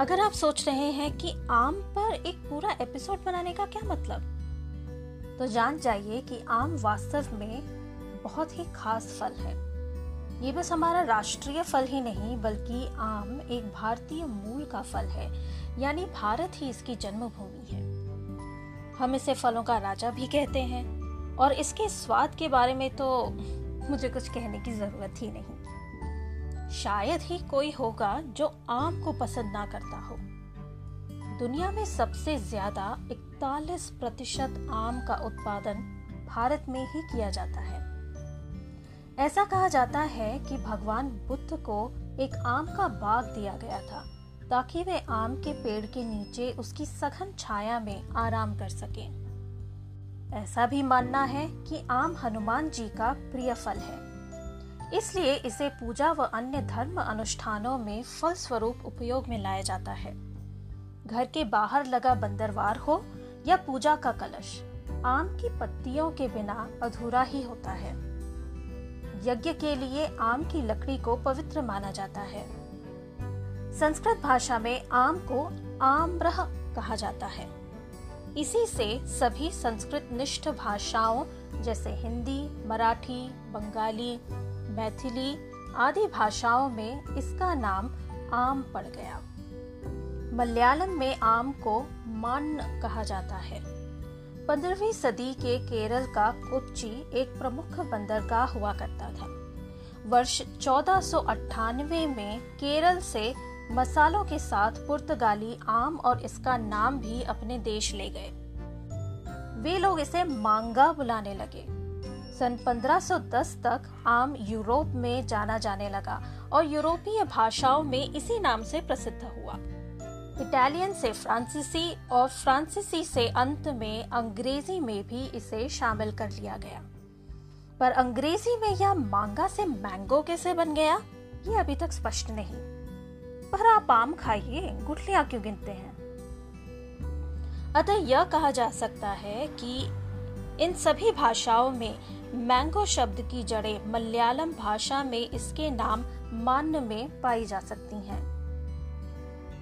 अगर आप सोच रहे हैं कि आम पर एक पूरा एपिसोड बनाने का क्या मतलब? तो जान जाइए कि आम वास्तव में बहुत ही खास फल है। ये बस हमारा राष्ट्रीय फल ही नहीं, बल्कि आम एक भारतीय मूल का फल है, यानी भारत ही इसकी जन्मभूमि है। हम इसे फलों का राजा भी कहते हैं, और इसके स्वाद के बारे में तो मुझे कुछ कहने की ज़रूरत ही नहीं। शायद ही कोई होगा जो आम को पसंद ना करता हो। दुनिया में सबसे ज़्यादा 41 प्रतिशत आम का उत्पादन भारत में ही किया जाता है। ऐसा कहा जाता है कि भगवान बुद्ध को एक आम का बाग दिया गया था, ताकि वे आम के पेड़ के नीचे उसकी सघन छाया में आराम कर सकें। ऐसा भी मानना है कि आम हनुमान जी का प्रिय फल है। इसलिए इसे पूजा व अन्य धर्म अनुष्ठानों में फल स्वरूप उपयोग में लाया जाता है। घर के बाहर लगा बंदरवार हो या पूजा का कलश, आम की पत्तियों के बिना अधूरा ही होता है। यज्ञ के लिए आम की लकड़ी को पवित्र माना जाता है। संस्कृत भाषा में आम को आम्रह कहा जाता है। इसी से सभी संस्कृत निष्ठ भाषाओं, जैसे हिंदी, मराठी, बंगाली मैथिली आदि भाषाओं में इसका नाम आम पड़ गया। मलयालम में आम को मान कहा जाता है। पंद्रहवीं सदी के केरल का कोच्चि एक प्रमुख बंदरगाह हुआ करता था। वर्ष चौदह में केरल से मसालों के साथ पुर्तगाली आम और इसका नाम भी अपने देश ले गए। वे लोग इसे मांगा बुलाने लगे। सन 1510 तक आम यूरोप में जाना जाने लगा और यूरोपीय भाषाओं में इसी नाम से प्रसिद्ध हुआ। इटालियन से फ्रांसीसी और फ्रांसीसी से अंत में अंग्रेज़ी में भी इसे शामिल कर लिया गया। पर अंग्रेज़ी में यह मांगा से मैंगो कैसे बन गया, ये अभी तक स्पष्ट नहीं। पर आप आम खाइए, गुठलियाँ क्यों गिनते हैं? अतः यह कहा जा सकता है कि इन सभी भाषाओं में मैंगो शब्द की जड़ें मलयालम भाषा में इसके नाम मान्य में पाई जा सकती हैं।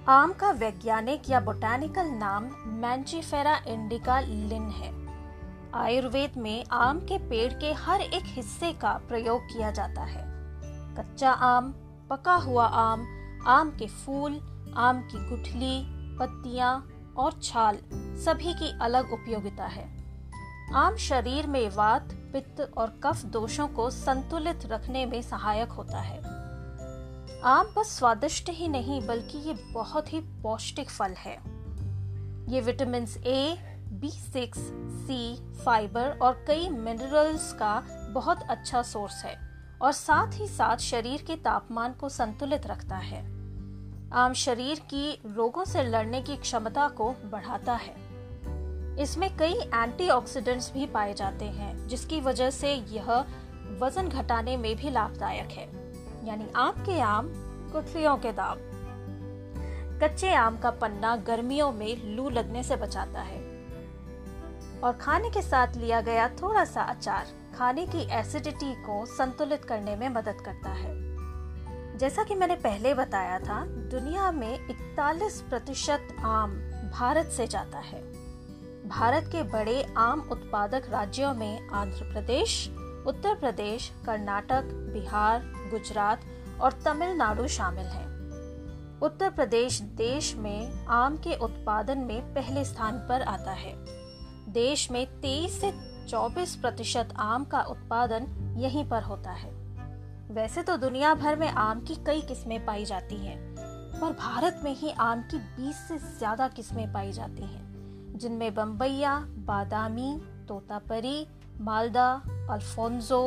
आम का वैज्ञानिक या बोटानिकल नाम मैंचीफेरा इंडिका लिन है। आयुर्वेद में आम के पेड़ के हर एक हिस्से का प्रयोग किया जाता है। कच्चा आम, पका हुआ आम आम के फूल, आम की गुठली, पत्तियाँ और छाल सभी की अलग उपयोगिता है। आम शरीर में वात, पित्त और कफ दोषों को संतुलित रखने में सहायक होता है। आम बस स्वादिष्ट ही नहीं, बल्कि ये बहुत ही पौष्टिक फल है। ये vitamin A B six C fibre और कई मिनरल्स का बहुत अच्छा सोर्स है और साथ ही साथ शरीर के तापमान को संतुलित रखता है। आम शरीर की रोगों से लड़ने की क्षमता को बढ़ाता है। इसमें कई एंटीऑक्सीडेंट्स भी पाए जाते हैं, जिसकी वजह से यह वज़न घटाने में भी लाभदायक है। यानी आम के आम, गुठलियों के दाम। कच्चे आम का पन्ना गर्मियों में लू लगने से बचाता है। और खाने के साथ लिया गया थोड़ा सा अचार खाने की एसिडिटी को संतुलित करने में मदद करता है। जैसा कि मैंने पहले बताया था, दुनिया में 41 प्रतिशत आम भारत से जाता है। भारत के बड़े आम उत्पादक राज्यों में आंध्र प्रदेश उत्तर प्रदेश कर्नाटक बिहार गुजरात और तमिलनाडु शामिल हैं। उत्तर प्रदेश देश में आम के उत्पादन में पहले स्थान पर आता है। देश में 23 से 24 प्रतिशत आम का उत्पादन यहीं पर होता है। वैसे तो दुनिया भर में आम की कई किस्में पाई जाती हैं, पर भारत में ही आम की 20 से ज़्यादा किस्में पाई जाती हैं। जिनमें बम्बैया बादामी, तोतापरी, मालदा, अल्फोंजो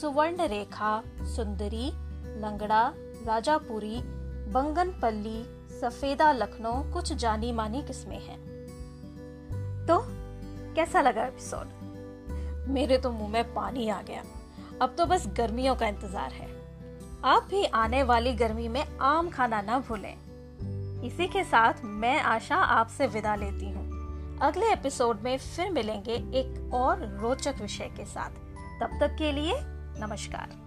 सुवर्ण रेखा सुंदरी, लंगड़ा, राजापुरी, बंगनपल्ली, सफेदा लखनऊ, कुछ जानी मानी किस्में हैं। तो कैसा लगा एपिसोड मेरे तो मुँह में पानी आ गया। अब तो बस गर्मियों का इंतज़ार है। आप भी आने वाली गर्मी में आम खाना ना भूलें। इसी के साथ मैं आशा आपसे विदा लेती हूँ। अगले एपिसोड में फिर मिलेंगे एक और रोचक विषय के साथ। तब तक के लिए नमस्कार।